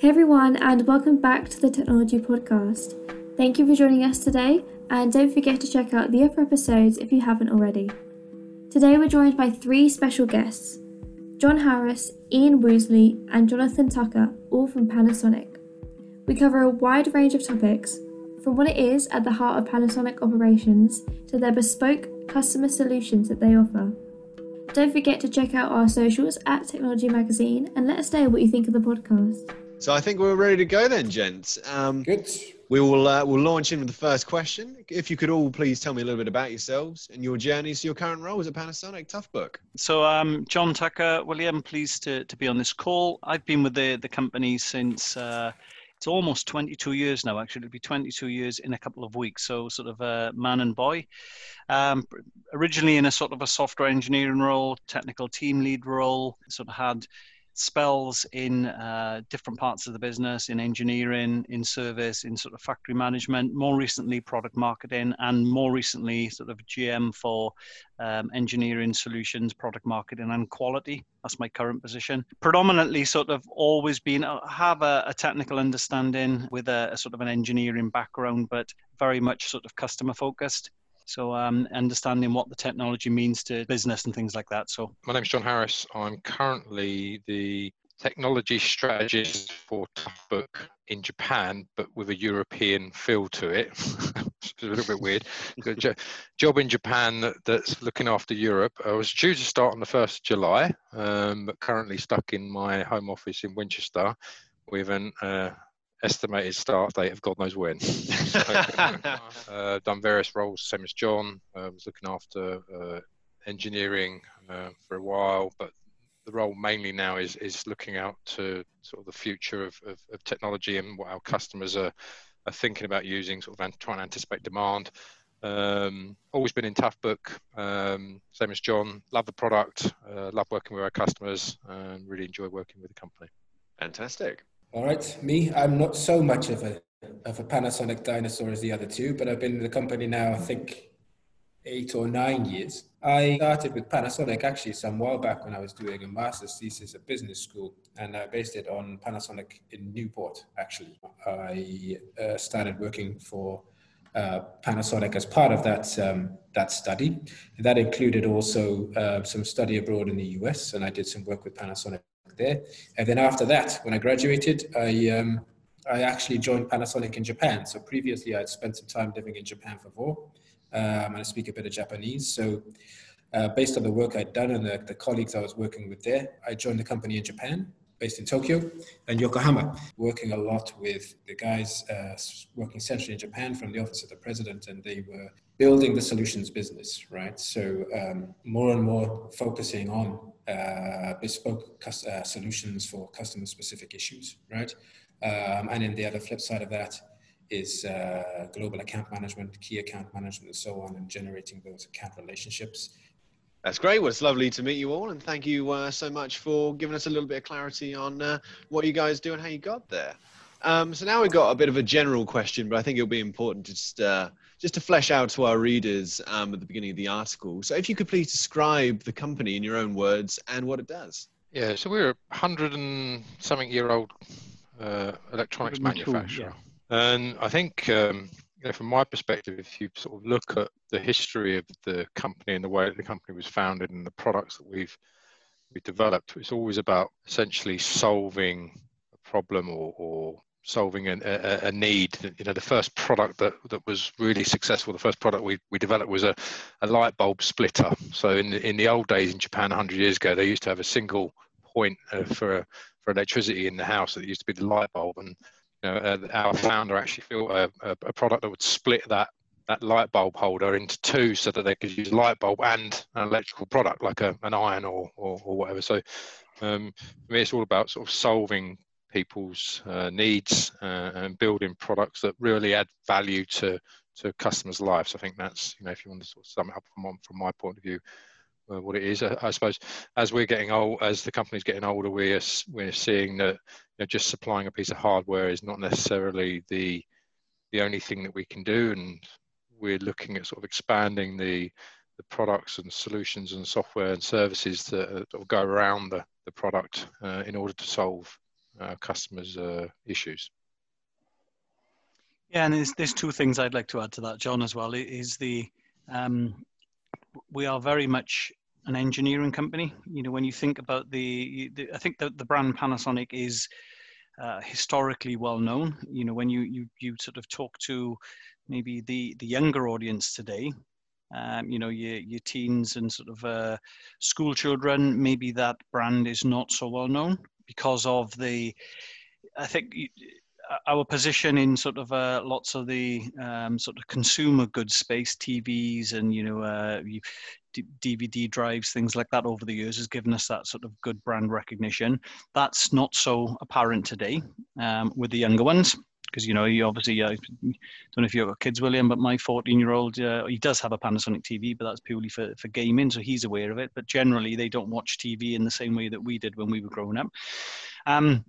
Hey everyone, and welcome back to the Technology Podcast. Thank you for joining us today, and don't forget to check out the other episodes if you haven't already. Today we're joined by three special guests John Harris, Ian Woosley, and Jonathan Tucker, all from Panasonic. We cover a wide range of topics, from what it is at the heart of Panasonic operations to their bespoke customer solutions that they offer. Don't forget to check out our socials at Technology Magazine and let us know what you think of the podcast. So I think we're ready to go then, gents. Um, Good. We will uh, we'll launch in with the first question. If you could all please tell me a little bit about yourselves and your journeys to your current role roles at Panasonic Toughbook. So um, John Tucker, William, pleased to, to be on this call. I've been with the, the company since uh, it's almost 22 years now. Actually, it'll be 22 years in a couple of weeks. So sort of a man and boy. Um, originally in a sort of a software engineering role, technical team lead role. Sort of had spells in uh, different parts of the business, in engineering, in service, in sort of factory management, more recently product marketing, and more recently sort of GM for um, engineering solutions, product marketing, and quality. That's my current position. Predominantly, sort of always been uh, have a, a technical understanding with a, a sort of an engineering background, but very much sort of customer focused. So um, understanding what the technology means to business and things like that. So my name's John Harris. I'm currently the technology strategist for Toughbook in Japan, but with a European feel to it. it's a little bit weird. Job in Japan that, that's looking after Europe. I was due to start on the 1st of July, um, but currently stuck in my home office in Winchester with an uh, estimated start date of God knows when. so, uh, done various roles, same as John. Uh, was looking after uh, engineering uh, for a while, but the role mainly now is is looking out to sort of the future of, of, of technology and what our customers are, are thinking about using, sort of trying to anticipate demand. Um, always been in Toughbook, um, same as John. Love the product, uh, love working with our customers, and really enjoy working with the company. Fantastic. All right, me, I'm not so much of a of a Panasonic dinosaur as the other two, but I've been in the company now, I think, eight or nine years. I started with Panasonic actually some while back when I was doing a master's thesis at business school, and I based it on Panasonic in Newport. Actually, I uh, started working for uh, Panasonic as part of that um, that study. That included also uh, some study abroad in the US, and I did some work with Panasonic there. And then after that, when I graduated, I um, I actually joined Panasonic in Japan. So previously, I'd spent some time living in Japan for four, um, and I speak a bit of Japanese. So uh, based on the work I'd done and the, the colleagues I was working with there, I joined the company in Japan, based in Tokyo and Yokohama, working a lot with the guys uh, working centrally in Japan from the office of the president, and they were building the solutions business, right? So um, more and more focusing on uh, bespoke uh, solutions for customer specific issues, right? Um, and then the other flip side of that is uh, global account management, key account management, and so on, and generating those account relationships. That's great. Well, it's lovely to meet you all, and thank you uh, so much for giving us a little bit of clarity on uh, what you guys do and how you got there. Um, so now we've got a bit of a general question, but I think it'll be important to just uh, just to flesh out to our readers um, at the beginning of the article. So if you could please describe the company in your own words and what it does. Yeah, so we're a hundred and something year old uh, electronics manufacturer, yeah. and I think um, you know, from my perspective, if you sort of look at the history of the company and the way that the company was founded and the products that we've we developed, it's always about essentially solving a problem or, or solving a, a, a, need. You know, the first product that, that was really successful, the first product we, we developed was a, a light bulb splitter. So in the, in the old days in Japan, 100 years ago, they used to have a single point uh, for for electricity in the house. That used to be the light bulb, and you know, uh, our founder actually built a, a, product that would split that that light bulb holder into two so that they could use a light bulb and an electrical product like a, an iron or, or, or whatever. So um, for me, it's all about sort of solving people's uh, needs uh, and building products that really add value to to customers' lives. I think that's you know if you want to sort of sum it up from from my point of view, uh, what it is. I, I, suppose as we're getting old, as the company's getting older, we're we're seeing that you know, just supplying a piece of hardware is not necessarily the the only thing that we can do, and we're looking at sort of expanding the the products and solutions and software and services that, that go around the, the product uh, in order to solve our customers' uh, issues. Yeah, and there's, there's two things I'd like to add to that, John, as well. Is the um, we are very much an engineering company. You know, when you think about the, the I think that the brand Panasonic is uh, historically well known. You know, when you you you sort of talk to maybe the the younger audience today, um, you know, your your teens and sort of uh, school children, maybe that brand is not so well known because of the. I think our position in sort of uh, lots of the um, sort of consumer goods space, TVs and you know uh, DVD drives, things like that over the years has given us that sort of good brand recognition. That's not so apparent today um, with the younger ones because you know you obviously uh, don't know if you've got kids william but my 14 year old uh, he does have a panasonic tv but that's purely for, for gaming so he's aware of it but generally they don't watch tv in the same way that we did when we were growing up um,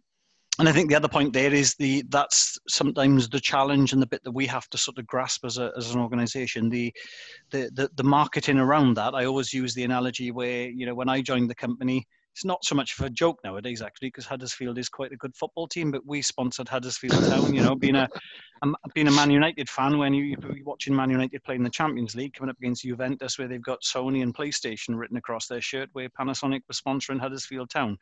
and I think the other point there is the that's sometimes the challenge and the bit that we have to sort of grasp as a as an organisation. The, the the the marketing around that. I always use the analogy where you know when I joined the company, it's not so much of a joke nowadays actually because Huddersfield is quite a good football team but we sponsored Huddersfield Town you know being a, a being a Man United fan when you, you're watching Man United playing the Champions League coming up against Juventus where they've got Sony and PlayStation written across their shirt where Panasonic was sponsoring Huddersfield Town.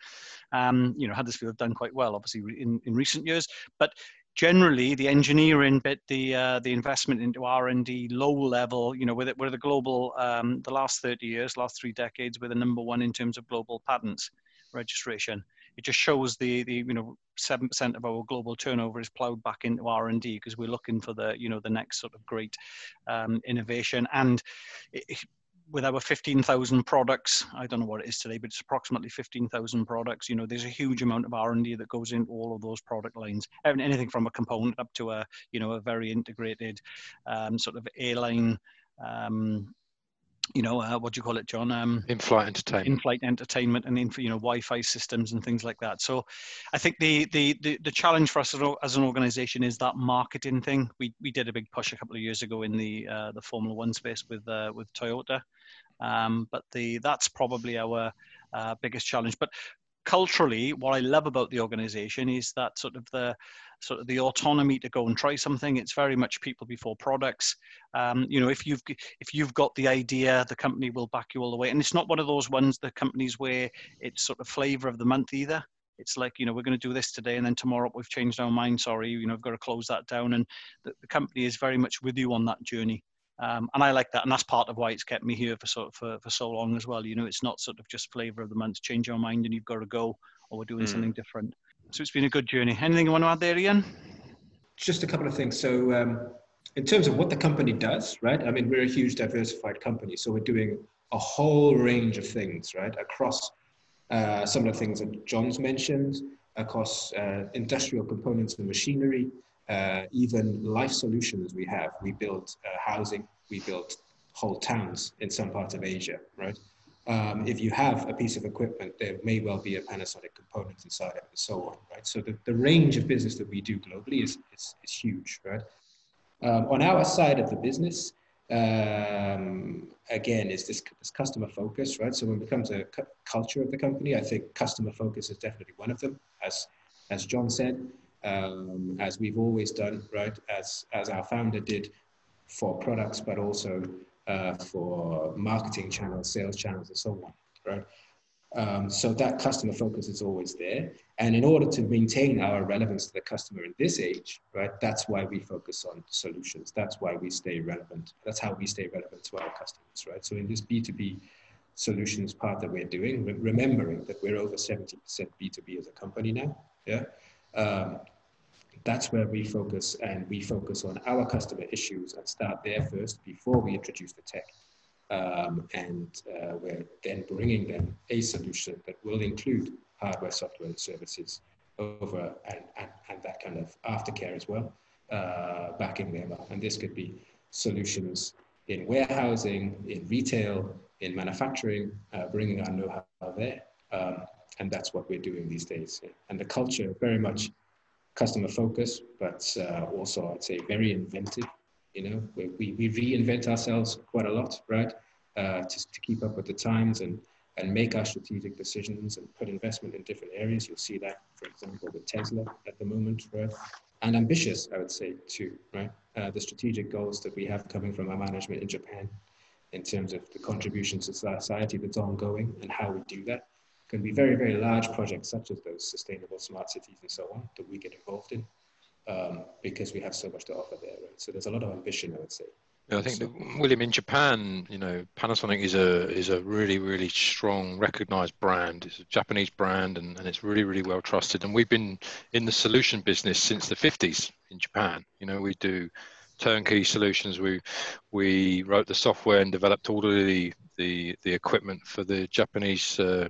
Um, you know Huddersfield have done quite well obviously in, in recent years but generally the engineering bit, the uh, the investment into R and D, low level, you know, we're the global, um, the last 30 years, last three decades, we're the number one in terms of global patents registration. It just shows the the you know seven percent of our global turnover is ploughed back into R and D because we're looking for the you know the next sort of great um, innovation and. It, with our 15,000 products, I don't know what it is today, but it's approximately 15,000 products. You know, there's a huge amount of R&D that goes into all of those product lines. Anything from a component up to a, you know, a very integrated um, sort of airline um, you know, uh, what do you call it, John? Um, in-flight entertainment. In-flight entertainment, and in you know Wi-Fi systems and things like that. So, I think the the the, the challenge for us as an organisation is that marketing thing. We we did a big push a couple of years ago in the uh, the Formula One space with uh, with Toyota, um, but the that's probably our uh, biggest challenge. But culturally, what I love about the organization is that sort of the sort of the autonomy to go and try something. It's very much people before products. Um, you know, if you've if you've got the idea, the company will back you all the way. And it's not one of those ones, the companies where it's sort of flavor of the month either. It's like, you know, we're going to do this today and then tomorrow we've changed our mind. Sorry, you know, I've got to close that down. And the, the company is very much with you on that journey. Um, and I like that, and that's part of why it's kept me here for so for, for so long as well. You know, it's not sort of just flavour of the month. Change your mind, and you've got to go, or we're doing mm. something different. So it's been a good journey. Anything you want to add there, Ian? Just a couple of things. So, um, in terms of what the company does, right? I mean, we're a huge diversified company, so we're doing a whole range of things, right, across uh, some of the things that John's mentioned, across uh, industrial components and machinery, uh, even life solutions we have. We build uh, housing, we build whole towns in some parts of Asia, right? Um, if you have a piece of equipment, there may well be a Panasonic component inside it and so on, right? So the, the range of business that we do globally is, is, is huge, right? Um, on our side of the business, um, again, is this, this customer focus, right? So when it becomes a cu- culture of the company, I think customer focus is definitely one of them, as, as John said um, as we've always done, right? As, as our founder did for products, but also uh, for marketing channels, sales channels, and so on, right? Um, so that customer focus is always there. And in order to maintain our relevance to the customer in this age, right, that's why we focus on solutions. That's why we stay relevant. That's how we stay relevant to our customers, right? So in this B2B solutions part that we're doing, re- remembering that we're over 70% B2B as a company now, yeah, um, that's where we focus and we focus on our customer issues and start there first before we introduce the tech. Um, and uh, we're then bringing them a solution that will include hardware, software, and services over and, and, and that kind of aftercare as well, uh, backing them up. And this could be solutions in warehousing, in retail, in manufacturing, uh, bringing our know-how there. Um, and that's what we're doing these days. And the culture very much customer focused, but uh, also I'd say very inventive. You know, we, we, we reinvent ourselves quite a lot, right? Uh, to, to keep up with the times and and make our strategic decisions and put investment in different areas. You'll see that, for example, with Tesla at the moment, right? And ambitious, I would say, too, right? Uh, the strategic goals that we have coming from our management in Japan in terms of the contribution to society that's ongoing and how we do that can be very, very large projects such as those sustainable smart cities and so on that we get involved in um, because we have so much to offer there. Right? So there's a lot of ambition, I would say. Yeah, I think so, William in Japan, you know, Panasonic is a is a really really strong recognized brand. It's a Japanese brand and, and it's really really well trusted. And we've been in the solution business since the 50s in Japan. You know, we do turnkey solutions. We we wrote the software and developed all of the the, the equipment for the Japanese uh,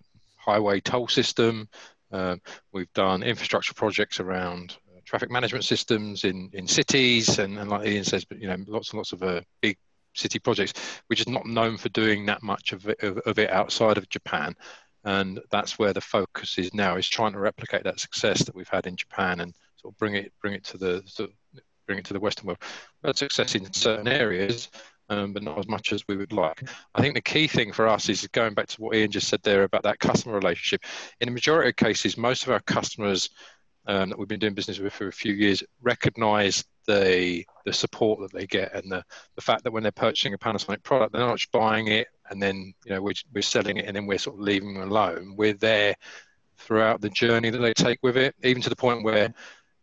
highway toll system. Uh, we've done infrastructure projects around uh, traffic management systems in in cities, and, and like Ian says, you know, lots and lots of uh, big city projects. We're just not known for doing that much of it, of, of it outside of Japan and that's where the focus is now is trying to replicate that success that we've had in Japan and sort of bring it bring it to the sort of bring it to the Western world. We've had success in certain areas, um, but not as much as we would like. I think the key thing for us is going back to what Ian just said there about that customer relationship. In the majority of cases, most of our customers um, that we've been doing business with for a few years recognize the the support that they get and the, the fact that when they're purchasing a Panasonic product, they're not just buying it and then you know we're, we're selling it and then we're sort of leaving them alone. We're there throughout the journey that they take with it, even to the point where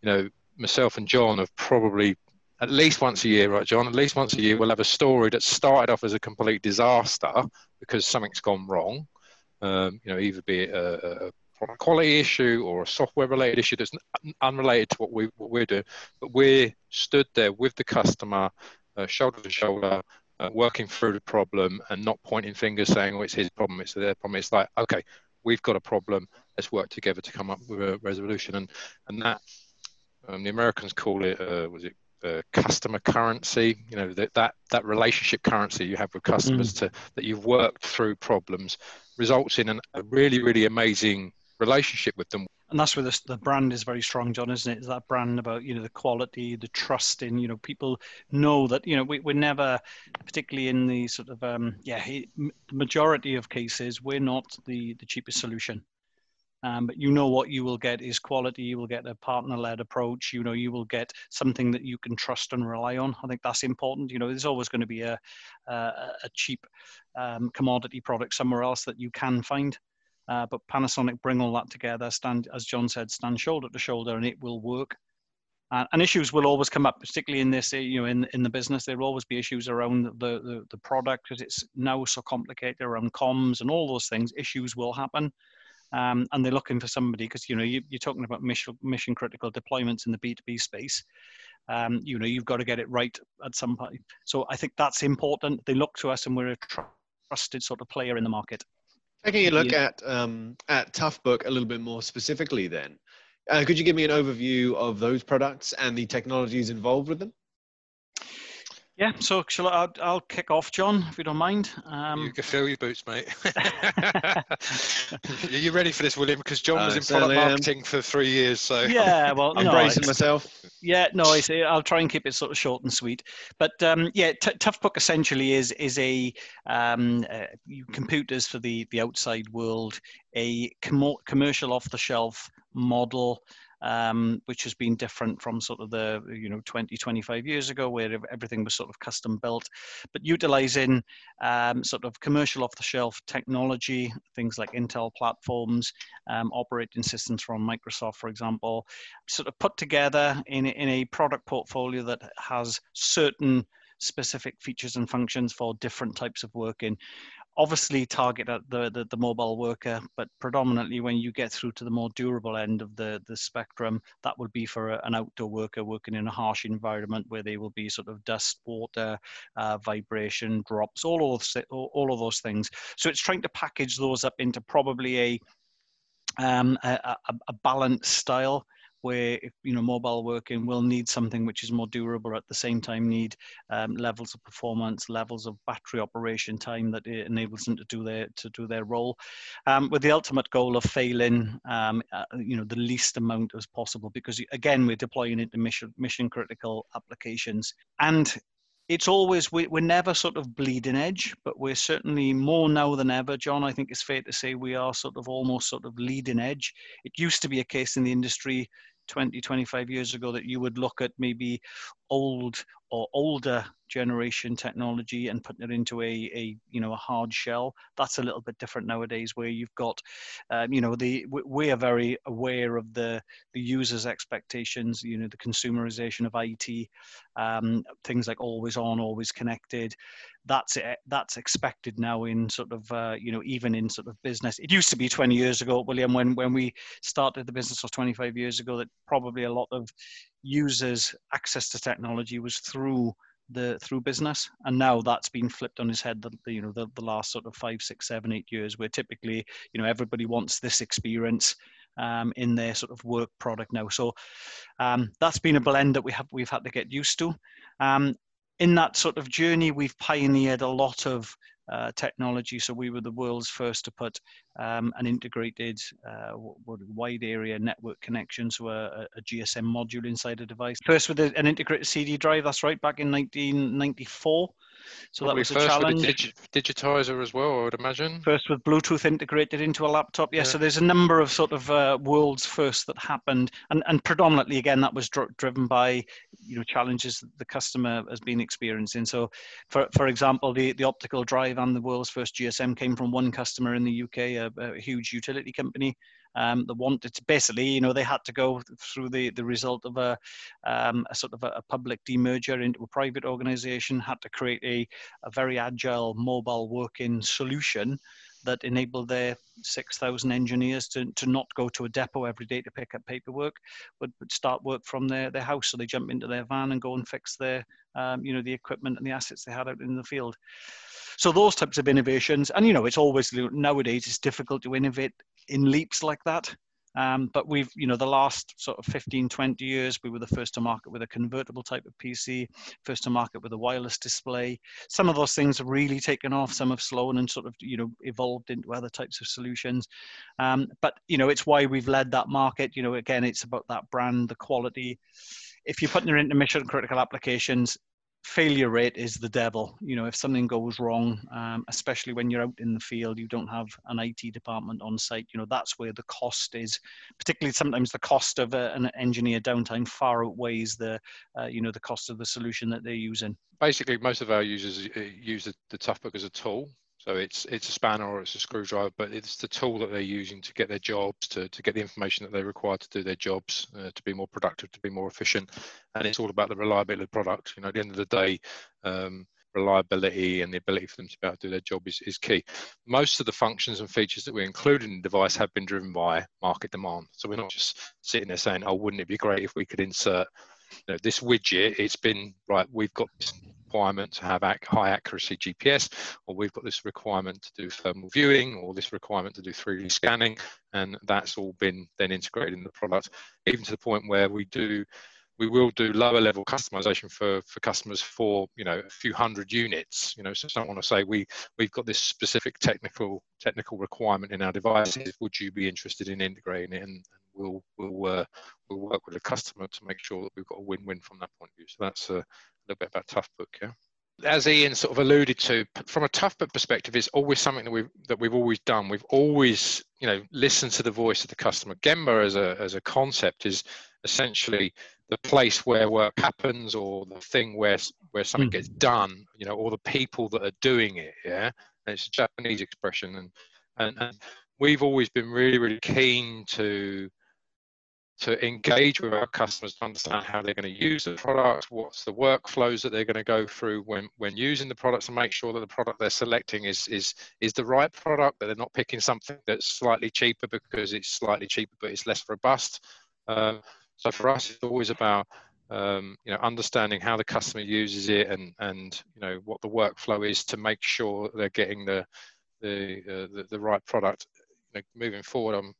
you know myself and John have probably at least once a year, right, John? At least once a year, we'll have a story that started off as a complete disaster because something's gone wrong. Um, you know, either be it a, a quality issue or a software-related issue that's unrelated to what we what we're doing, but we're stood there with the customer, uh, shoulder to shoulder, uh, working through the problem, and not pointing fingers saying, "Oh, it's his problem, it's their problem." It's like, okay, we've got a problem. Let's work together to come up with a resolution, and and that um, the Americans call it, uh, was it uh, customer currency? You know that that that relationship currency you have with customers mm. to that you've worked through problems results in an, a really really amazing relationship with them. And that's where the, the brand is very strong, John, isn't it? Is that brand about you know the quality, the trust in you know people know that you know we, we're never, particularly in the sort of um, yeah the majority of cases we're not the the cheapest solution. Um, but you know what you will get is quality. You will get a partner-led approach. You know you will get something that you can trust and rely on. I think that's important. You know, there's always going to be a a, cheap um, commodity product somewhere else that you can find. Uh, but Panasonic bring all that together, stand as John said, stand shoulder to shoulder, and it will work. Uh, and issues will always come up, particularly in this, you know, in in the business. There will always be issues around the the, the product because it's now so complicated around comms and all those things. Issues will happen um, and they're looking for somebody because you know you, are talking about mission mission critical deployments in the B2B space. Um, you know you've got to get it right at some point. So I think that's important. They look to us, and we're a trusted sort of player in the market. Taking a look yeah. at um, at Toughbook a little bit more specifically, then, uh, could you give me an overview of those products and the technologies involved with them? Yeah, so shall I, I'll, I'll kick off, John, if you don't mind. Um, you can fill your boots, mate. Are you ready for this, William? Because John uh, was in product marketing am. for three years, so yeah, well, I'm no, bracing myself. Yeah, no, I say I'll try and keep it sort of short and sweet. But um, yeah, T- Toughbook essentially is is a um, uh, computers for the the outside world, a com- commercial off the shelf model um, which has been different from sort of the you know 20 25 years ago where everything was sort of custom built. But utilizing um, sort of commercial off the shelf technology things like intel platforms um, operating systems from microsoft for example sort of put together in, in a product portfolio that has certain specific features and functions for different types of working obviously target at the, the, the, mobile worker, but predominantly when you get through to the more durable end of the, the spectrum, that would be for a, an outdoor worker working in a harsh environment where they will be sort of dust, water, uh, vibration, drops, all of, those, all of those things. So it's trying to package those up into probably a, um, a, a, balanced style where if, you know mobile working will need something which is more durable at the same time need um, levels of performance levels of battery operation time that it enables them to do their to do their role um, with the ultimate goal of failing um, uh, you know the least amount as possible because again we're deploying into mission mission critical applications. And it's always we, we're never sort of bleeding edge but we're certainly more now than ever john i think it's fair to say we are sort of almost sort of leading edge. It used to be a case in the industry 20 25 years ago that you would look at maybe old or older generation technology and putting it into a, a you know a hard shell? That's a little bit different nowadays where you've got um, you know the we are very aware of the the user's expectations you know the consumerization of IT um, things like always on always connected that's it, that's expected now in sort of uh, you know even in sort of business. It used to be 20 years ago william when when we started the business was 25 years ago that probably a lot of users access to technology was through the through business. And now that's been flipped on his head the, the, you know the, the last sort of five six seven eight years where typically you know everybody wants this experience um, in their sort of work product now. So um, that's been a blend that we have we've had to get used to. Um, in that sort of journey we've pioneered a lot of uh, technology. So we were the world's first to put um, an integrated uh, wide area network connection, so a, a, GSM module inside a device. First with an integrated CD drive, that's right, back in 1994. So Probably that was a challenge. Digi- digitizer as well, I would imagine. First with Bluetooth integrated into a laptop. Yeah, yeah. so there's a number of sort of uh, worlds first that happened, and and predominantly again that was dr- driven by you know challenges that the customer has been experiencing. So, for for example, the the optical drive and the world's first GSM came from one customer in the UK, a, a huge utility company um, that wanted to basically, you know, they had to go through the, the result of a, um, a sort of a, a, public demerger into a private organization, had to create a, a very agile mobile working solution that enabled their 6,000 engineers to, to not go to a depot every day to pick up paperwork, but, but start work from their, their house. So they jump into their van and go and fix their, um, you know, the equipment and the assets they had out in the field. So those types of innovations, and you know, it's always nowadays it's difficult to innovate in leaps like that. Um, but we've, you know, the last sort of 15, 20 years, we were the first to market with a convertible type of PC, first to market with a wireless display. Some of those things have really taken off. Some have slowed and sort of, you know, evolved into other types of solutions. Um, but, you know, it's why we've led that market. You know, again, it's about that brand, the quality. If you're putting it into mission critical applications, failure rate is the devil. You know, if something goes wrong, um, especially when you're out in the field, you don't have an IT department on site. You know, that's where the cost is. Particularly, sometimes the cost of a, an engineer downtime far outweighs the, uh, you know, the cost of the solution that they're using. Basically, most of our users uh, use the, the Toughbook as a tool. So it's it's a spanner or it's a screwdriver, but it's the tool that they're using to get their jobs, to, to get the information that they require to do their jobs, uh, to be more productive, to be more efficient. And it's all about the reliability of the product. You know, at the end of the day, um, reliability and the ability for them to be able to do their job is, is key. Most of the functions and features that we include in the device have been driven by market demand. So we're not just sitting there saying, oh, wouldn't it be great if we could insert you know, this widget? It's been, right, we've got requirement to have high accuracy GPS, or we've got this requirement to do thermal viewing, or this requirement to do 3D scanning, and that's all been then integrated in the product, even to the point where we do we will do lower level customization for for customers for you know a few hundred units you know. So I don't want to say we we've got this specific technical technical requirement in our devices. Would you be interested in integrating it and, we'll we'll uh, we'll work with the customer to make sure that we've got a win-win from that point of view so that's a little bit about Toughbook, yeah. As Ian sort of alluded to, from a Toughbook perspective, it's always something that we've that we've always done. We've always, you know, listened to the voice of the customer. Gemba as a as a concept is essentially the place where work happens or the thing where where something mm. gets done, you know, or the people that are doing it. Yeah, and it's a Japanese expression, and, and and we've always been really really keen to to engage with our customers to understand how they're going to use the product, what's the workflows that they're going to go through when, when using the products, and make sure that the product they're selecting is, is, is the right product, that they're not picking something that's slightly cheaper because it's slightly cheaper but it's less robust. Um, so for us, it's always about um, you know understanding how the customer uses it and and you know what the workflow is to make sure they're getting the the uh, the, the, right product. You know, moving forward, I'm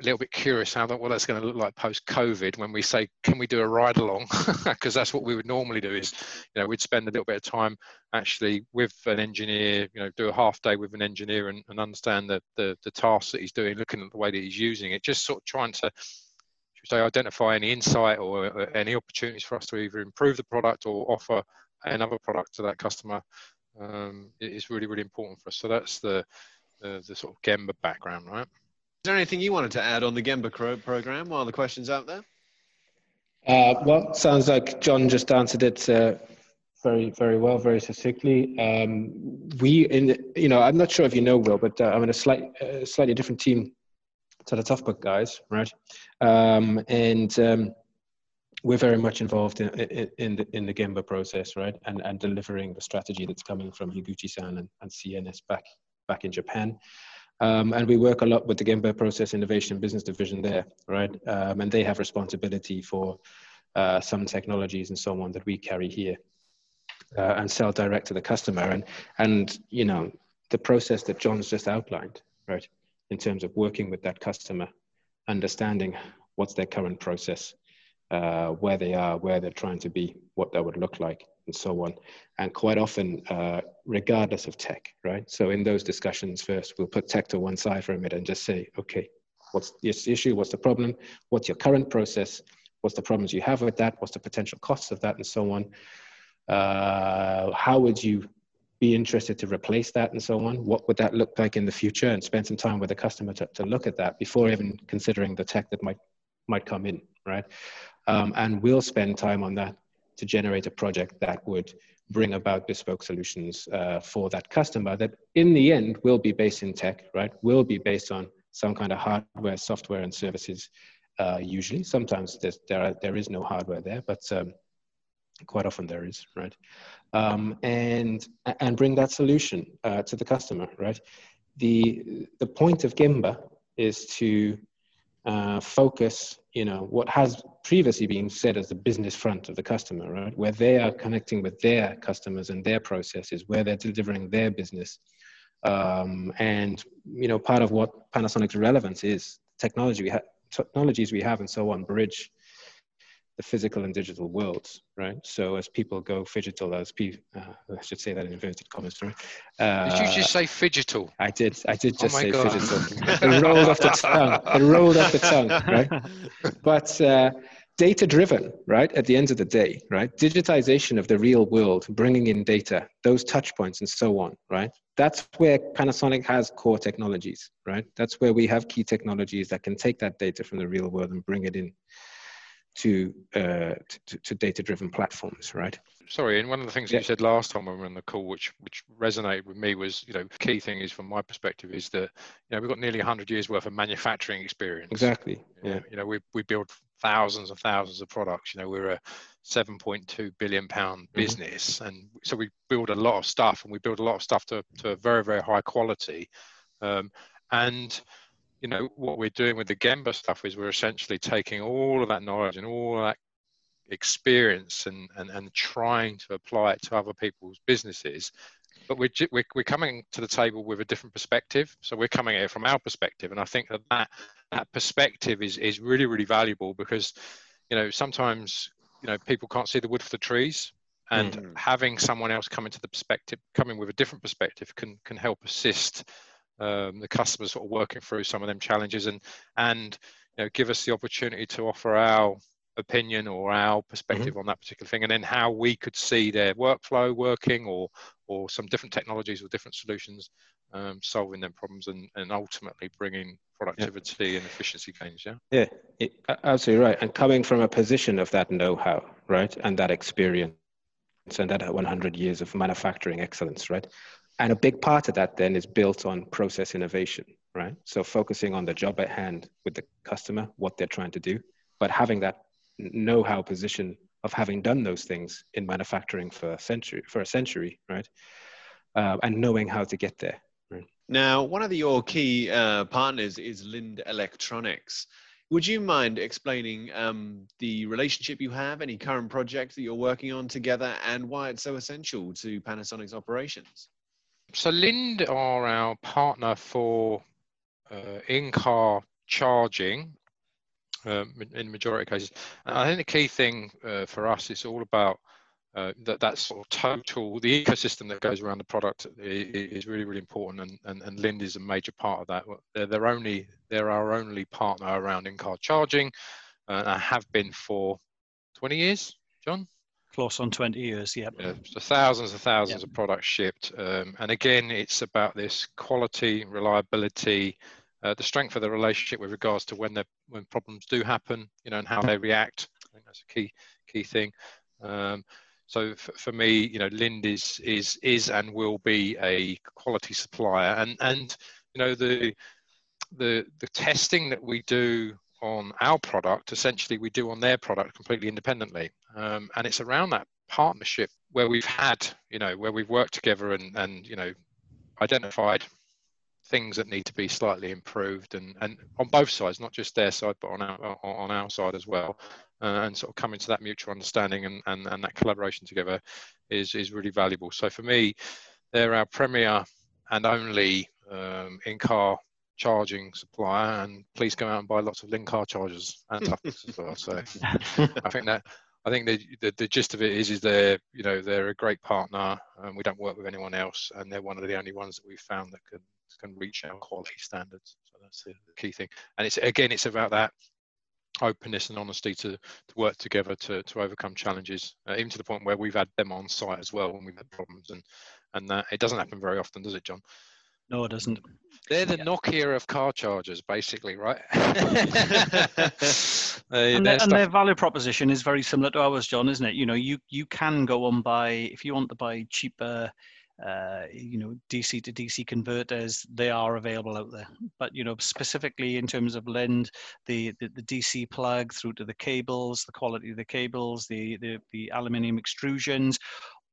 a little bit curious how that what that's going to look like post COVID when we say can we do a ride along because that's what we would normally do is you know we'd spend a little bit of time actually with an engineer you know do a half day with an engineer and, and understand the, the the tasks that he's doing looking at the way that he's using it just sort of trying to say identify any insight or, or any opportunities for us to either improve the product or offer another product to that customer um, is really really important for us. So that's the the, the sort of Gemba background, right? Is there anything you wanted to add on the Gemba program while the question's out there? Uh, well, sounds like John just answered it uh, very, very well, very succinctly. Um, we, in you know, I'm not sure if you know Will, but uh, I'm in a slight, uh, slightly different team to the Toughbook guys, right? Um, and um, we're very much involved in, in, in, the in the Gemba process, right? And and delivering the strategy that's coming from Higuchi-san and, and CNS back back in Japan. Um, and we work a lot with the Gemba Process Innovation Business Division there, right? Um, and they have responsibility for uh, some technologies and so on that we carry here uh, and sell direct to the customer. And, and, you know, the process that John's just outlined, right, in terms of working with that customer, understanding what's their current process, uh, where they are, where they're trying to be, what that would look like, and so on. And quite often, uh, regardless of tech, right? So in those discussions, first we'll put tech to one side for a minute and just say, okay, what's the issue? What's the problem? What's your current process? What's the problems you have with that? What's the potential costs of that, and so on? Uh, how would you be interested to replace that and so on? What would that look like in the future? And spend some time with the customer to, to look at that before even considering the tech that might might come in, right? Um, and we'll spend time on that to generate a project that would bring about bespoke solutions uh, for that customer that in the end will be based in tech, right? Will be based on some kind of hardware, software, and services. Uh, usually, sometimes there are, there is no hardware there, but um, quite often there is, right? Um, and and bring that solution uh, to the customer, right? The the point of Gemba is to uh, focus, you know, what has previously been said as the business front of the customer, right? Where they are connecting with their customers and their processes, where they're delivering their business. Um, and, you know, part of what Panasonic's relevance is technology we have, technologies we have and so on bridge the physical and digital worlds, right? So as people go digital, as people, uh, I should say that in inverted commas, right? Uh, did you just say digital? I did. I did just oh say God. it rolled off the tongue. It rolled off the tongue, right? But uh, data driven, right? At the end of the day, right? Digitization of the real world, bringing in data, those touch points, and so on, right? That's where Panasonic has core technologies, right? That's where we have key technologies that can take that data from the real world and bring it in to, uh, to, to data-driven platforms, right? Sorry, and one of the things yeah. you said last time when we were on the call, which which resonated with me, was you know key thing is from my perspective is that you know we've got nearly 100 years worth of manufacturing experience. Exactly. Yeah. You know we we build thousands and thousands of products. You know we're a 7.2 billion pound mm-hmm. business, mm-hmm. and so we build a lot of stuff, and we build a lot of stuff to to a very very high quality, um, and you know, what we're doing with the Gemba stuff is we're essentially taking all of that knowledge and all that experience and, and, and trying to apply it to other people's businesses. But we're, we're, we're coming to the table with a different perspective. So we're coming at it from our perspective. And I think that that, that perspective is, is really, really valuable because, you know, sometimes, you know, people can't see the wood for the trees and mm-hmm. having someone else come into the perspective, coming with a different perspective can, can help assist um, the customers sort of working through some of them challenges and and you know give us the opportunity to offer our opinion or our perspective mm-hmm. on that particular thing and then how we could see their workflow working or or some different technologies or different solutions um, solving their problems and, and ultimately bringing productivity yeah. and efficiency gains yeah yeah it, absolutely right and coming from a position of that know-how right and that experience and that 100 years of manufacturing excellence right and a big part of that then is built on process innovation, right? So focusing on the job at hand with the customer, what they're trying to do, but having that know-how position of having done those things in manufacturing for a century, for a century, right? Uh, and knowing how to get there. Right? Now, one of your key uh, partners is Lind Electronics. Would you mind explaining um, the relationship you have, any current projects that you're working on together, and why it's so essential to Panasonic's operations? So Lind are our partner for uh, in-car charging um, in the majority of cases. And I think the key thing uh, for us is all about uh, that that sort of total the ecosystem that goes around the product is really really important and, and, and Lind is a major part of that they're, they're only they're our only partner around in-car charging uh, and have been for 20 years john Close on 20 years, yeah. yeah so thousands and thousands yep. of products shipped. Um, and again, it's about this quality, reliability, uh, the strength of the relationship with regards to when when problems do happen, you know, and how they react. I think that's a key key thing. Um, so for, for, me, you know, Lind is is is and will be a quality supplier, and and you know the the the testing that we do on our product, essentially we do on their product completely independently. Um, and it's around that partnership where we've had, you know, where we've worked together and, and you know, identified things that need to be slightly improved and, and on both sides, not just their side, but on our, on our side as well. Uh, and sort of coming to that mutual understanding and, and, and that collaboration together is, is really valuable. So for me, they're our premier and only um, in-car charging supplier, and please go out and buy lots of Lind car chargers and Tuffers as well. So I think that I think the, the, the gist of it is is they're you know they're a great partner, and we don't work with anyone else, and they're one of the only ones that we've found that can can reach our quality standards. So that's the, the key thing. And it's again, it's about that openness and honesty to, to work together to, to overcome challenges, uh, even to the point where we've had them on site as well when we've had problems, and and that it doesn't happen very often, does it, John? No, it doesn't. They're the yeah. Nokia of car chargers, basically, right? they, and, their, and their value proposition is very similar to ours, John, isn't it? You know, you you can go and buy if you want to buy cheaper. Uh, you know, DC to DC converters, they are available out there. But you know, specifically in terms of Lind, the, the, the DC plug through to the cables, the quality of the cables, the the, the aluminium extrusions,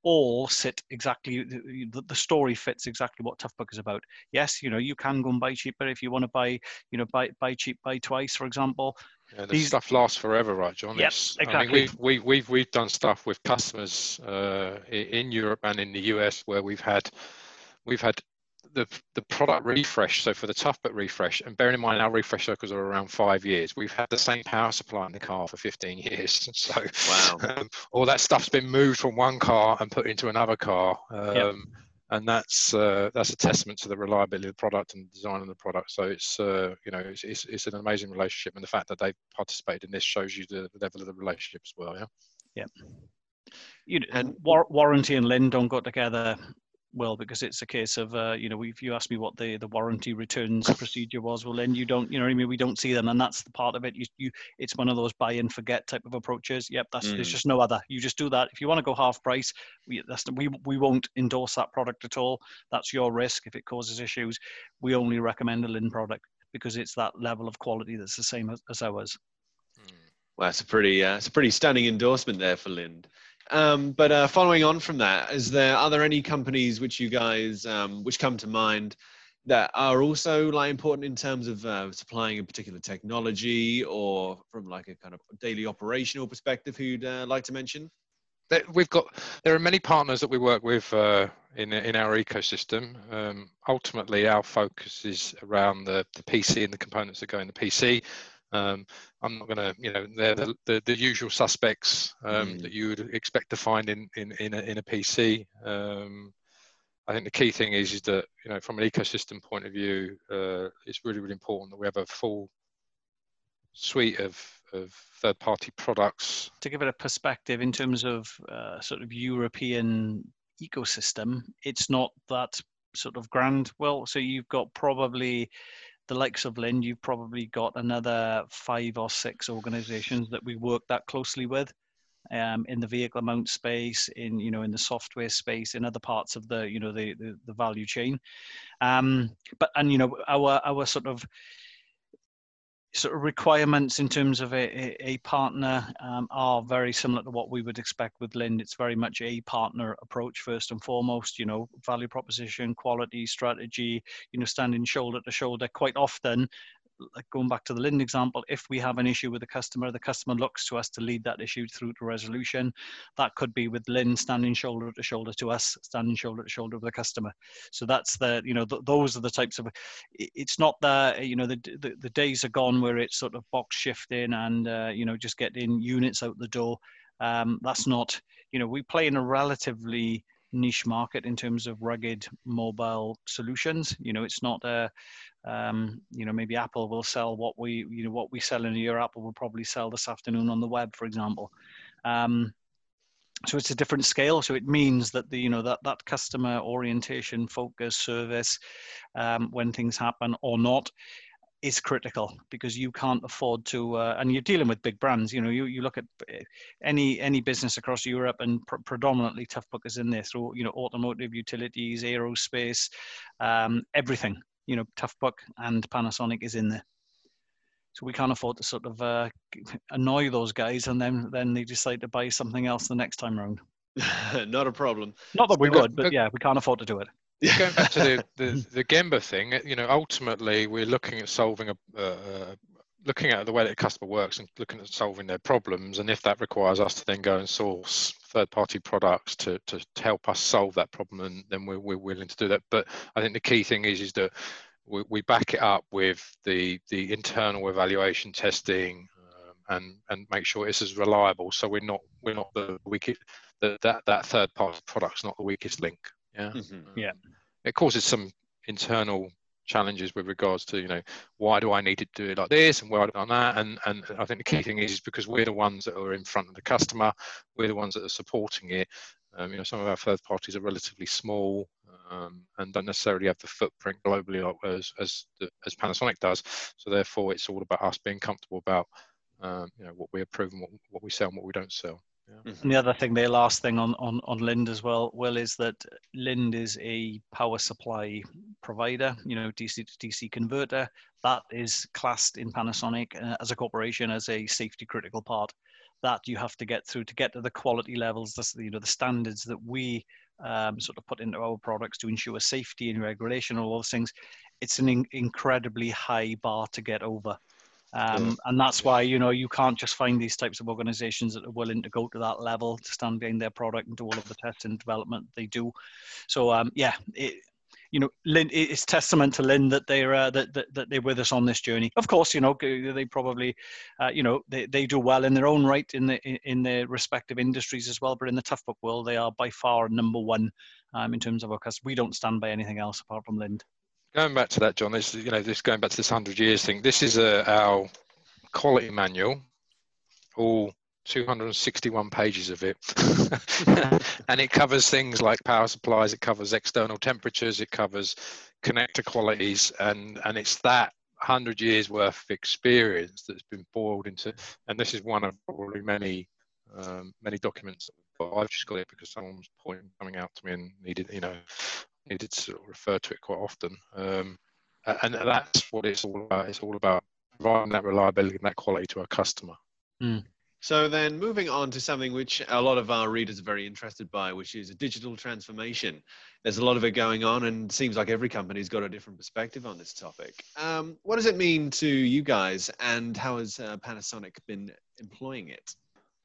all sit exactly the, the story fits exactly what Toughbook is about. Yes, you know you can go and buy cheaper if you want to buy you know buy buy cheap buy twice for example. Yeah, this These, stuff lasts forever, right, John? Yes, exactly. I mean, we've, we, we've, we've done stuff with customers uh, in Europe and in the US where we've had we've had the the product refresh. So for the Toughbook refresh, and bearing in mind our refresh cycles are around five years, we've had the same power supply in the car for 15 years. So wow, um, all that stuff's been moved from one car and put into another car. Um, yep. And that's uh, that's a testament to the reliability of the product and the design of the product. So it's uh, you know it's, it's, it's an amazing relationship, and the fact that they've participated in this shows you the level of the relationship as well. Yeah. Yeah. You know, and war- warranty and Lind don't together well because it's a case of uh, you know if you ask me what the the warranty returns procedure was well then you don't you know I mean? We don't see them and that's the part of it. You, you it's one of those buy and forget type of approaches. Yep that's mm. there's just no other. You just do that. If you want to go half price we that's we we won't endorse that product at all. That's your risk. If it causes issues we only recommend a Lind product because it's that level of quality that's the same as, as ours. Mm. well that's a pretty uh, it's a pretty stunning endorsement there for Lind um, but uh, following on from that, is there are there any companies which you guys um, which come to mind that are also like important in terms of uh, supplying a particular technology or from like a kind of daily operational perspective who'd uh, like to mention? We've got there are many partners that we work with uh, in in our ecosystem. Um, ultimately, our focus is around the, the PC and the components that go in the PC. Um, I'm not going to, you know, they're the, the, the usual suspects um, mm. that you would expect to find in in in a, in a PC. Um, I think the key thing is is that you know from an ecosystem point of view, uh, it's really really important that we have a full suite of of third party products. To give it a perspective in terms of uh, sort of European ecosystem, it's not that sort of grand. Well, so you've got probably the likes of Lind, you've probably got another five or six organizations that we work that closely with um, in the vehicle mount space, in you know in the software space, in other parts of the you know the the, the value chain. Um, but and you know our our sort of sort of requirements in terms of a, a, partner um, are very similar to what we would expect with Lind. It's very much a partner approach first and foremost. You know, value proposition, quality, strategy. You know, standing shoulder to shoulder. Quite often, like going back to the Lind example, if we have an issue with the customer, the customer looks to us to lead that issue through to resolution. That could be with Lind standing shoulder to shoulder to us, standing shoulder to shoulder with the customer. So that's the, you know, th- those are the types of, it's not the, you know, the, the, the days are gone where it's sort of box shifting and, uh, you know, just getting units out the door. Um, that's not, you know, we play in a relatively niche market in terms of rugged mobile solutions. You know, it's not a, um, you know, maybe Apple will sell what we, you know, what we sell in a year. Apple will probably sell this afternoon on the web, for example. Um, so it's a different scale so it means that the you know that that customer orientation focus service um, when things happen or not is critical because you can't afford to uh, and you're dealing with big brands you know you, you look at eh, any any business across europe and pr- predominantly Toughbook is in there through you know automotive utilities aerospace um, everything you know Toughbook and panasonic is in there. So we can't afford to sort of uh, annoy those guys and then then they decide to buy something else the next time around Not a problem. not that we would but yeah we can't afford to do it. Going back to the, the, the Gemba thing, you know, ultimately we're looking at solving a, uh, looking at the way that the customer works and looking at solving their problems. And if that requires us to then go and source third-party products to, to, to help us solve that problem, and then we're, we're willing to do that. But I think the key thing is is that we, we back it up with the the internal evaluation testing um, and and make sure it's as reliable. So we're not we're not the weakest that that that third party product's not the weakest link. Yeah. Mm-hmm. Yeah. It causes some internal challenges with regards to you know why do I need to do it like this and why do that and and I think the key thing is, is because we're the ones that are in front of the customer, we're the ones that are supporting it. Um, you know, some of our third parties are relatively small um, and don't necessarily have the footprint globally like as as, the, as Panasonic does. So therefore, it's all about us being comfortable about um, you know what we approve and what, what we sell and what we don't sell. Yeah. And the other thing, the last thing on, on, on Lind as well, Will, is that Lind is a power supply provider, you know, DC to DC converter. That is classed in Panasonic uh, as a corporation as a safety critical part that you have to get through to get to the quality levels, the, you know, the standards that we um, sort of put into our products to ensure safety and regulation, all those things. It's an in- incredibly high bar to get over. Um, yeah. And that's why you know you can't just find these types of organisations that are willing to go to that level to stand behind their product and do all of the testing and development they do. So um, yeah, it, you know, Lind, it's testament to Lind that they're uh, that, that, that they're with us on this journey. Of course, you know they probably, uh, you know, they, they do well in their own right in the in their respective industries as well. But in the Toughbook world, they are by far number one um, in terms of our customers. We don't stand by anything else apart from Lind going back to that, John, this you know, this going back to this hundred years thing. This is our quality manual, all 261 pages of it, and it covers things like power supplies. It covers external temperatures. It covers connector qualities, and and it's that hundred years worth of experience that's been boiled into. And this is one of probably many um, many documents. I've just got it because someone's pointing coming out to me and needed, you know, needed to sort of refer to it quite often. Um, and that's what it's all about. It's all about providing that reliability and that quality to our customer. Mm. So then moving on to something which a lot of our readers are very interested by, which is a digital transformation. There's a lot of it going on and it seems like every company's got a different perspective on this topic. Um, what does it mean to you guys and how has uh, Panasonic been employing it?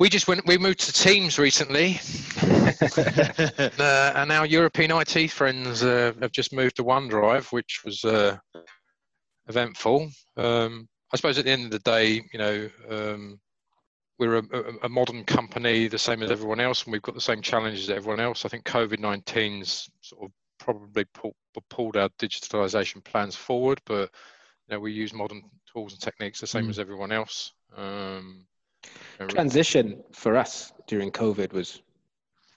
We just went. We moved to Teams recently, uh, and our European IT friends uh, have just moved to OneDrive, which was uh, eventful. Um, I suppose at the end of the day, you know, um, we're a, a, modern company, the same as everyone else, and we've got the same challenges as everyone else. I think COVID 19's sort of probably pull, pulled our digitalization plans forward, but you know, we use modern tools and techniques the same mm. as everyone else. Um, transition for us during COVID was,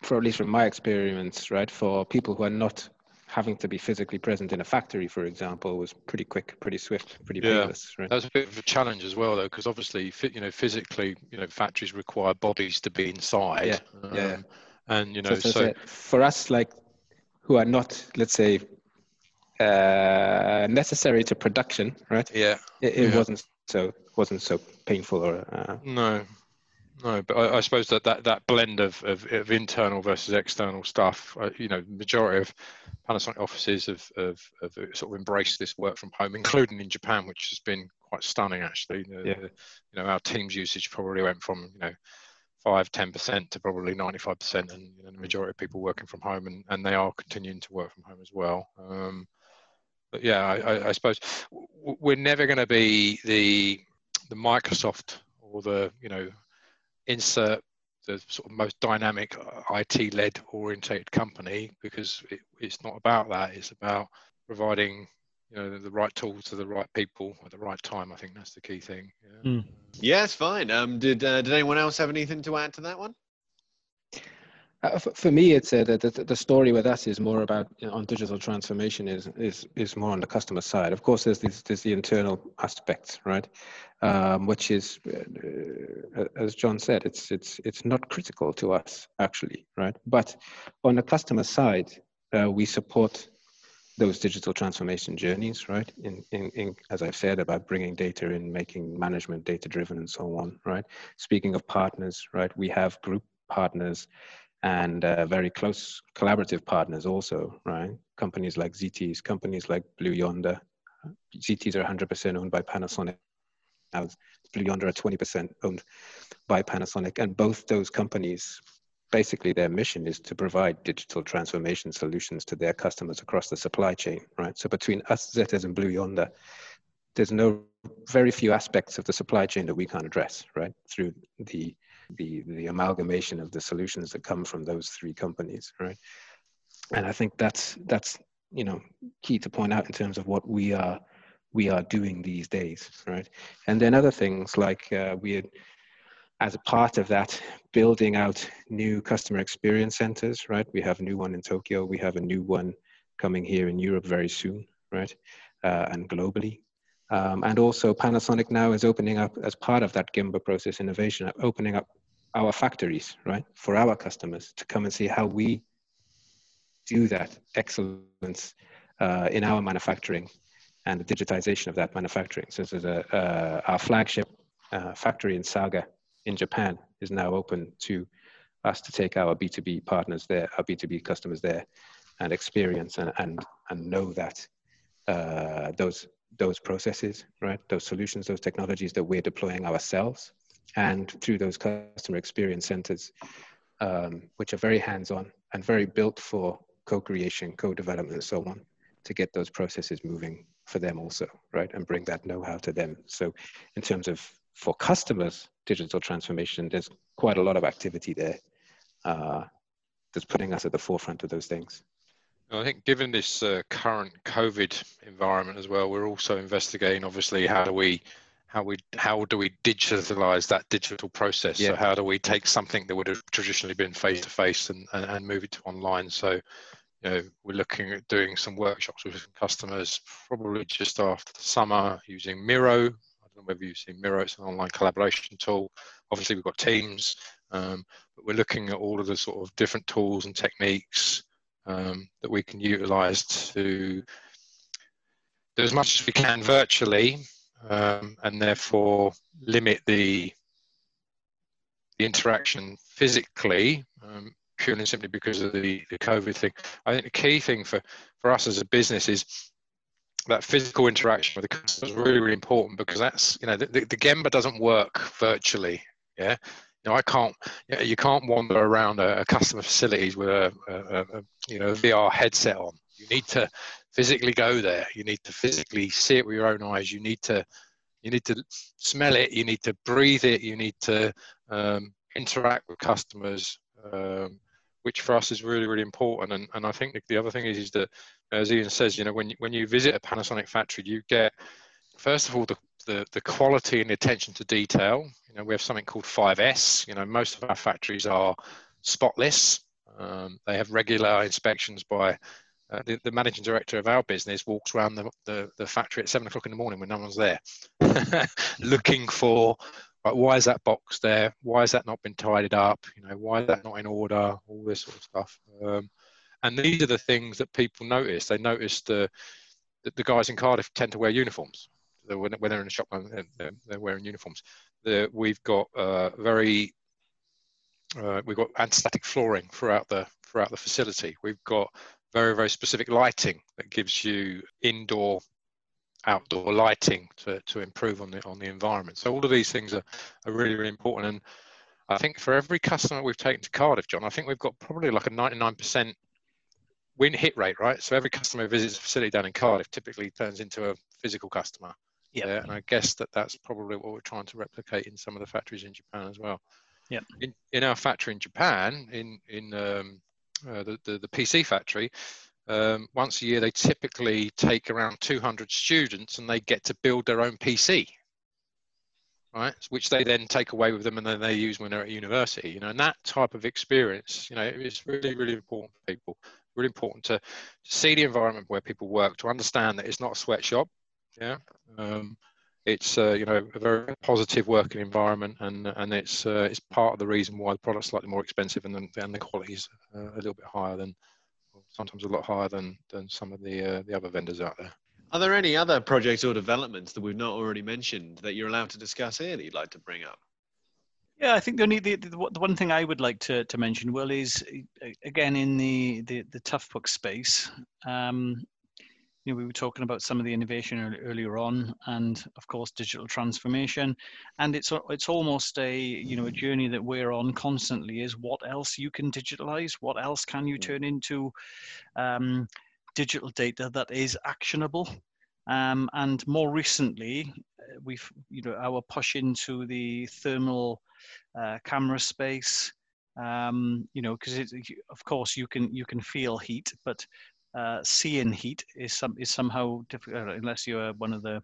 for at least from my experience, right, for people who are not having to be physically present in a factory, for example, was pretty quick, pretty swift, pretty yeah. painless. Right? That was a bit of a challenge as well, though, because obviously, you know, physically, you know, factories require bodies to be inside. Yeah. Um, yeah. And you know, so, so, so, for us, like, who are not, let's say, uh, necessary to production, right? Yeah. It, it yeah. wasn't so wasn't so painful or uh... no. No but I, I, suppose that, that that blend of, of, of internal versus external stuff uh, you know majority of panasonic offices have, have, have, sort of embraced this work from home including in japan which has been quite stunning actually. The, yeah. the, you know our teams usage probably went from you know 5 10% to probably 95% and you know, the majority of people working from home and, and they are continuing to work from home as well. Um, but yeah I, I suppose we're never going to be the the Microsoft or the you know insert the sort of most dynamic IT led orientated company because it, it's not about that. It's about providing you know the, the, right tools to the right people at the right time. I think that's the key thing. Yeah, mm. yeah it's fine. Um, did uh, did anyone else have anything to add to that one? Uh, for, me, it's uh, the, the, the story with us is more about you know, on digital transformation is is is more on the customer side. Of course, there's this, there's the internal aspects, right? Um, which is, uh, uh, as John said, it's it's it's not critical to us actually, right? But on the customer side, uh, we support those digital transformation journeys, right? In, in, in, as I've said about bringing data in, making management data driven and so on, right? Speaking of partners, right? We have group partners and uh, very close collaborative partners also, right? Companies like Zetes, companies like Blue Yonder. Zetes are 100% owned by Panasonic. Blue Yonder are 20% owned by Panasonic. And both those companies, basically their mission is to provide digital transformation solutions to their customers across the supply chain, right? So between us, Zetes and Blue Yonder, there's no very few aspects of the supply chain that we can't address, right? Through the the the amalgamation of the solutions that come from those three companies, right? And I think that's that's you know key to point out in terms of what we are we are doing these days, right? And then other things like uh, we had, as a part of that, building out new customer experience centers, right? We have a new one in Tokyo. We have a new one coming here in Europe very soon, right? Uh, and globally, um, and also Panasonic now is opening up as part of that Gemba process innovation, opening up our factories, right, for our customers to come and see how we do that excellence uh, in our manufacturing and the digitization of that manufacturing. So this is a, uh, our flagship uh, factory in Saga in Japan is now open to us to take our B2B partners there, our B2B customers there and experience and, and, and know that uh, those those processes, right? Those solutions, those technologies that we're deploying ourselves and through those customer experience centers, um, which are very hands-on and very built for co-creation, co-development, and so on, to get those processes moving for them also, right? And bring that know-how to them. So in terms of for customers, digital transformation, there's quite a lot of activity there uh, that's putting us at the forefront of those things. I think given this uh, current COVID environment as well, we're also investigating obviously how do we how we how do we digitalize that digital process? Yeah. So how do we take something that would have traditionally been face to face and and move it to online? So you know we're looking at doing some workshops with customers probably just after the summer using Miro. I don't know whether you've seen Miro. It's an online collaboration tool. Obviously we've got Teams, um, but we're looking at all of the sort of different tools and techniques um, that we can utilize to do as much as we can virtually um, and therefore limit the, the interaction physically um, purely and simply because of the, the COVID thing. I think the key thing for, for us as a business is that physical interaction with the customer is really, really important because that's, you know, the, the, the Gemba doesn't work virtually. Yeah you know, I can't, you, can't wander around a, a customer facilities with a, a, a, you know, VR headset on. You need to physically go there. You need to physically see it with your own eyes. You need to, you need to smell it. You need to breathe it. You need to um, interact with customers, um, which for us is really, really important. And, and I think the other thing is, is that, as Ian says, you know, when when you visit a Panasonic factory, you get, first of all, the, the, the quality and the attention to detail. You know, we have something called 5S. You know, most of our factories are spotless. Um, they have regular inspections by uh, the, the, managing director of our business walks around the, the, the, factory at seven o'clock in the morning when no one's there, looking for right, why is that box there? Why has that not been tidied up? You know, why is that not in order? All this sort of stuff. Um, and these are the things that people notice. They notice the the guys in Cardiff tend to wear uniforms when, when they're in the shop, they're, they're wearing uniforms. The, we've got uh, very uh, we've got anti-static flooring throughout the throughout the facility. We've got very very specific lighting that gives you indoor outdoor lighting to, to improve on the on the environment. So all of these things are, are really really important. And I think for every customer we've taken to Cardiff, John, I think we've got probably like a 99% win hit rate, right? So every customer who visits a facility down in Cardiff typically turns into a physical customer. Yeah. And I guess that that's probably what we're trying to replicate in some of the factories in Japan as well. Yeah. In, in our factory in Japan, in in um, uh, the, the, the PC factory, um, once a year they typically take around 200 students and they get to build their own PC. right? Which they then take away with them and then they use when they're at university, you know, and that type of experience, you know, is really, really important for people. Really important to, see the environment where people work, to understand that it's not a sweatshop. Yeah. Um, it's uh, you know a very positive working environment, and and it's uh, it's part of the reason why the product's slightly more expensive and the, and the quality's uh, a little bit higher than, sometimes a lot higher than than some of the uh, the other vendors out there. Are there any other projects or developments that we've not already mentioned that you're allowed to discuss here that you'd like to bring up? Yeah, I think the only the, the, the one thing I would like to, to mention, Will, is again in the the, the Toughbook space. Um, you know, we were talking about some of the innovation earlier on, and of course, digital transformation. And it's it's almost a you know a journey that we're on constantly. Is what else you can digitalize? What else can you mm. turn into um, digital data that is actionable? Um, and more recently, uh, we've you know our push into the thermal uh, camera space. Um, you know, because of course you can you can feel heat, but uh, seeing heat is some is somehow difficult unless you're one of the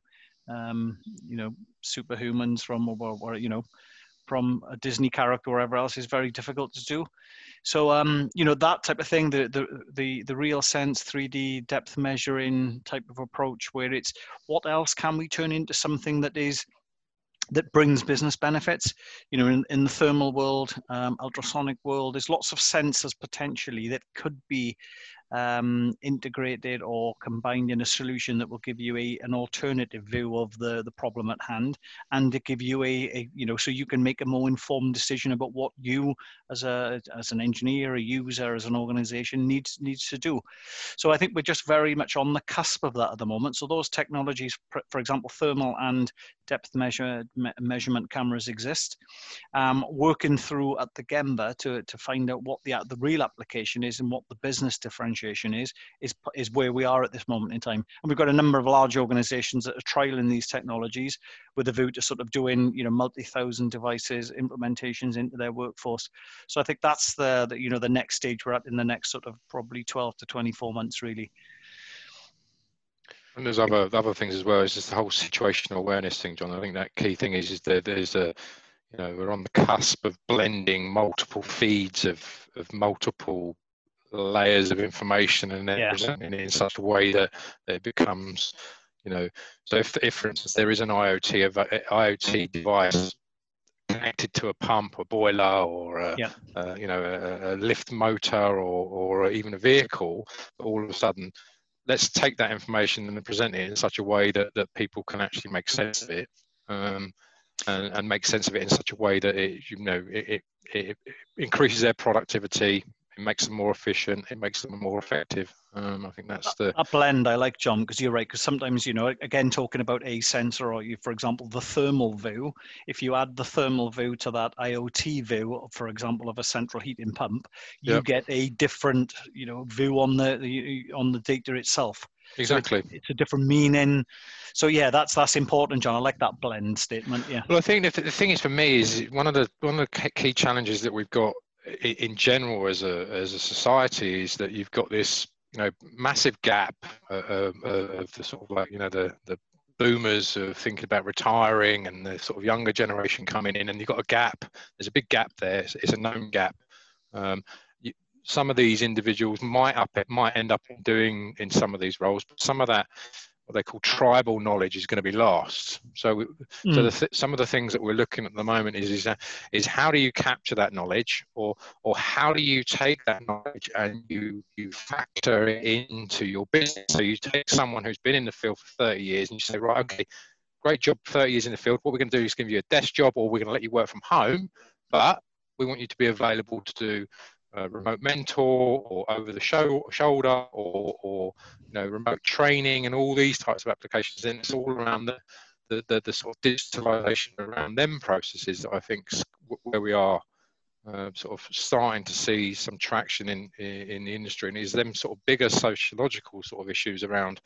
um, you know superhumans from or, or, you know from a Disney character or whatever else is very difficult to do. So um, you know that type of thing, the the the the real sense 3D depth measuring type of approach, where it's what else can we turn into something that is that brings business benefits. You know, in, in the thermal world, um, ultrasonic world, there's lots of sensors potentially that could be um, integrated or combined in a solution that will give you a, an alternative view of the, the problem at hand and to give you a, a, you know so you can make a more informed decision about what you as a as an engineer a user as an organization needs needs to do. So i think we're just very much on the cusp of that at the moment. So those technologies for example thermal and depth measure me measurement cameras exist. Um, working through at the gemba to, to find out what the the real application is and what the business differentiation differentiation is, is, is where we are at this moment in time. And we've got a number of large organizations that are trialing these technologies with a view to sort of doing, you know, multi-thousand devices implementations into their workforce. So I think that's the, the, you know, the next stage we're at in the next sort of probably 12 to 24 months, really. And there's other other things as well. It's just the whole situational awareness thing, John. I think that key thing is is that there's a you know we're on the cusp of blending multiple feeds of of multiple layers of information and then yeah. presenting it in such a way that, that it becomes you know so if, if for instance there is an iot of iot device connected to a pump a boiler or a, yeah. uh, you know a, a, lift motor or, or even a vehicle all of a sudden let's take that information and present it in such a way that, that people can actually make sense of it um, and, and, make sense of it in such a way that it you know it, it, it increases their productivity it makes them more efficient. It makes them more effective. Um, i think that's the a blend. I like john because you're right because sometimes you know again talking about a sensor or you for example the thermal view if you add the thermal view to that iot view for example of a central heating pump you yep. get a different you know view on the, the on the data itself. Exactly so it's, it's, a different meaning. So yeah that's that's important john. I like that blend statement yeah. Well i think the, the thing is for me is one of the one of the key challenges that we've got in general as a as a society is that you've got this you know massive gap uh, uh, of the sort of like you know the the boomers are thinking about retiring and the sort of younger generation coming in and you've got a gap. There's a big gap there. It's, it's a known gap. Um, you, some of these individuals might up might end up doing in some of these roles but some of that what they call tribal knowledge is going to be lost. So, mm. so th- some of the things that we're looking at the moment is is, uh, is how do you capture that knowledge, or or how do you take that knowledge and you you factor it into your business. So you take someone who's been in the field for 30 years and you say, right, okay, great job, 30 years in the field. What we're going to do is give you a desk job, or we're going to let you work from home, but we want you to be available to do uh, remote mentor or over the show, shoulder or, or you know remote training and all these types of applications and it's all around the, the, the, the sort of digitalization around them processes that I think where we are uh, sort of starting to see some traction in, in, the industry. And is them sort of bigger sociological sort of issues around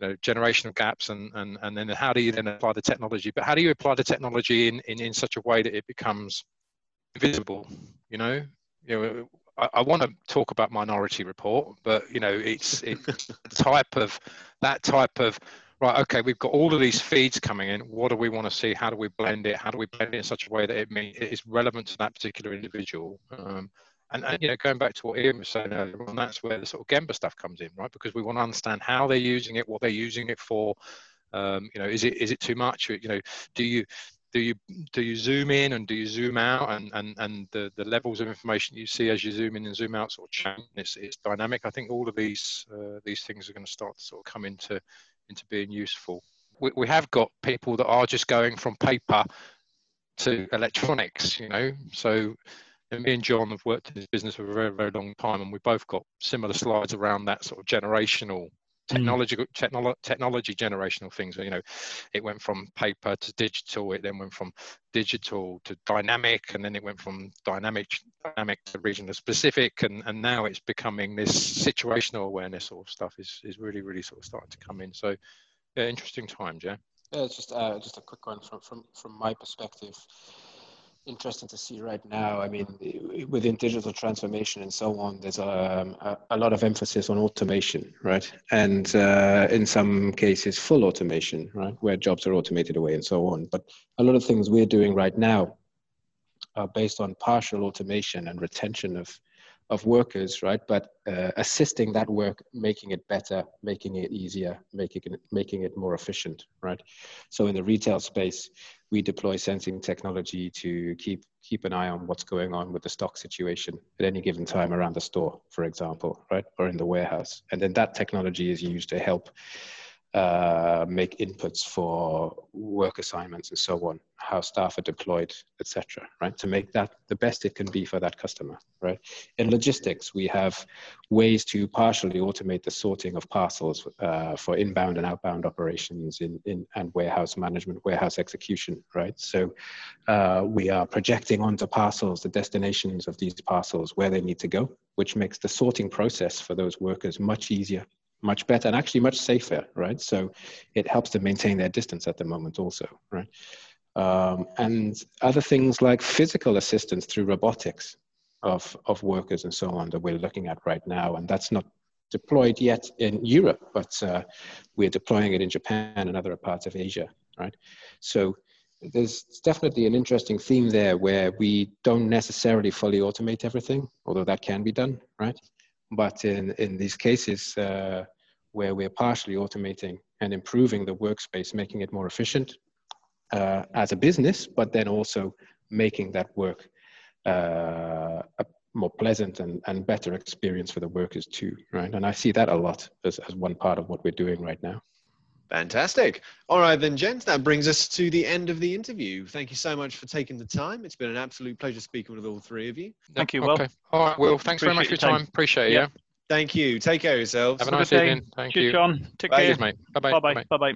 you know generational gaps and, and and then how do you then apply the technology? But how do you apply the technology in in, in such a way that it becomes visible you know you know, I, I want to talk about Minority Report, but you know, it's it, type of that type of right, okay, we've got all of these feeds coming in. What do we want to see? How do we blend it? How do we blend it in such a way that it, mean, it is relevant to that particular individual? Um, and, and, you know, going back to what Ian was saying earlier on, that's where the sort of Gemba stuff comes in, right? Because we want to understand how they're using it, what they're using it for. Um, you know, is it is it too much? You know, do you do you do you zoom in and do you zoom out? And and and the the levels of information you see as you zoom in and zoom out sort of change. It's, it's dynamic. I think all of these uh, these things are going to start to sort of come into into being useful. We, we have got people that are just going from paper to electronics you know? So me and john have worked in this business for a very very long time and we both got similar slides around that sort of generational Mm. technology technolo- technology generational things. You know it went from paper to digital it then went from digital to dynamic and then it went from dynamic dynamic to regional specific and and now it's becoming this situational awareness sort of stuff is is really really sort of starting to come in. So yeah interesting times yeah? Yeah it's just uh, just a quick one from from from my perspective interesting to see right now. I mean, within digital transformation and so on, there's um, a, a, lot of emphasis on automation, right? And uh, in some cases, full automation, right, where jobs are automated away and so on. But a lot of things we're doing right now are based on partial automation and retention of of workers, right? But uh, assisting that work, making it better, making it easier, making it making it more efficient, right? So in the retail space, we deploy sensing technology to keep keep an eye on what's going on with the stock situation at any given time around the store, for example, right, or in the warehouse, and then that technology is used to help uh, make inputs for work assignments and so on, how staff are deployed, etc. Right, to make that the best it can be for that customer. Right. In logistics, we have ways to partially automate the sorting of parcels uh, for inbound and outbound operations in, in and warehouse management, warehouse execution. Right. So uh, we are projecting onto parcels the destinations of these parcels where they need to go, which makes the sorting process for those workers much easier much better and actually much safer, right? So it helps them maintain their distance at the moment also, right? Um, and other things like physical assistance through robotics of, of workers and so on that we're looking at right now. And that's not deployed yet in Europe, but uh, we're deploying it in Japan and other parts of Asia, right? So there's definitely an interesting theme there where we don't necessarily fully automate everything, although that can be done, right? But in, in these cases uh, where we're partially automating and improving the workspace, making it more efficient uh, as a business, but then also making that work uh, a more pleasant and, and better experience for the workers too, right? And I see that a lot as, as one part of what we're doing right now. Fantastic. All right, then, gents, that brings us to the end of the interview. Thank you so much for taking the time. It's been an absolute pleasure speaking with all three of you. Thank you, Will. Okay. All right, Will, thanks Appreciate very much for your time. time. Appreciate it. Yeah. Thank you. Take care of yourselves. Have a nice evening. Thank Cheers, you. John. Take Bye. care. Cheers, mate. Bye-bye. Bye-bye. Bye-bye.